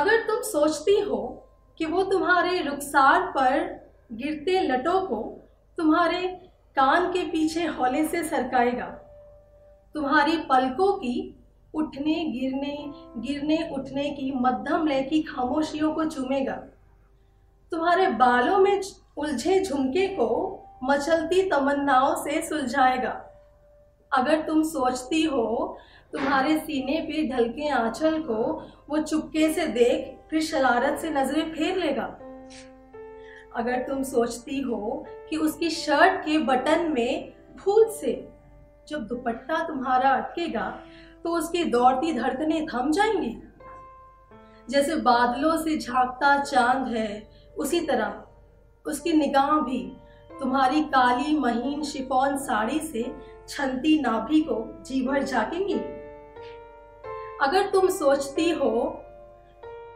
तुम सोचती हो कि वो तुम्हारे रुखसार पर गिरते लटों को तुम्हारे कान के पीछे हौले से सरकाएगा, तुम्हारी पलकों की उठने, गिरने गिरने, उठने की मध्यम लय की खामोशियों को चूमेगा। तुम्हारे बालों में उलझे झुमके को मचलती तमन्नाओं से सुलझाएगा। अगर तुम सोचती हो तुम्हारे सीने पे ढलके आंचल को, वो चुपके से देख फिर शरारत से नज़रें फेर लेगा। अगर तुम सोचती हो कि उसकी शर्ट के बटन में भूल से जब दुपट्टा तुम्हारा अटकेगा तो उसकी दौड़ती धड़कने थम जाएँगी। जैसे बादलों से झांकता चाँद है, उसी तरह उसकी निगाह भी तुम्हारी काली, महीन, शिफॉन साड़ी से छनती नाभि को जी भर झाकेंगी? अगर तुम सोचती हो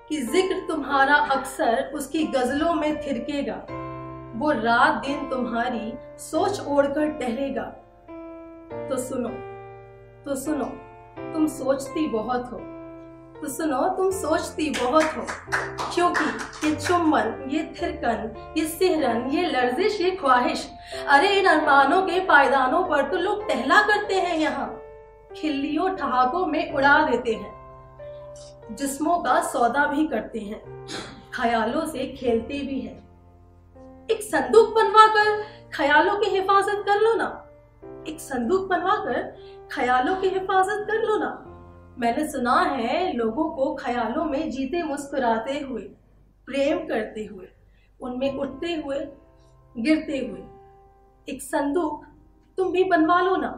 कि ज़िक्र तुम्हारा अक्सर उसकी गजलों में थिरकेगा, वो रात दिन तुम्हारी सोच ओढ़कर टहलेगा। तो सुनो तो सुनो, तुम सोचती बहुत हो। तो सुनो, तुम सोचती बहुत हो, क्योंकि चुम्बन, ये थिरकन, ये सिहरन, ये लर्जिश, ये ख्वाहिश। अरे इन अरमानों के पायदानों पर तो लोग टहला करते हैं यहाँ। खिल्लियों ठहाकों में उड़ा देते हैं। जिस्मों का सौदा भी करते हैं। ख्यालों से खेलते भी हैं। एक संदूक बनवा कर ख्यालों की हिफाजत कर लो ना। एक संदूक बनवा कर ख्यालों की हिफाजत कर लो ना। मैंने सुना है लोगों को ख्यालों में जीते मुस्कुराते हुए। प्रेम करते हुए, उनमें उठते हुए, गिरते हुए, एक संदूक तुम भी बनवा लो ना।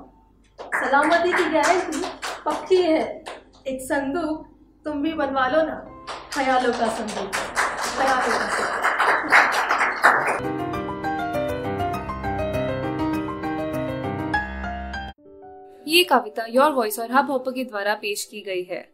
सलामती की गारंटी पक्की है। एक संदूक तुम भी बनवा लो ना। ख्यालों का संदूक, ख्यालों का संदूक। ये कविता योर वॉइस और हब हॉपर के द्वारा पेश की गई है।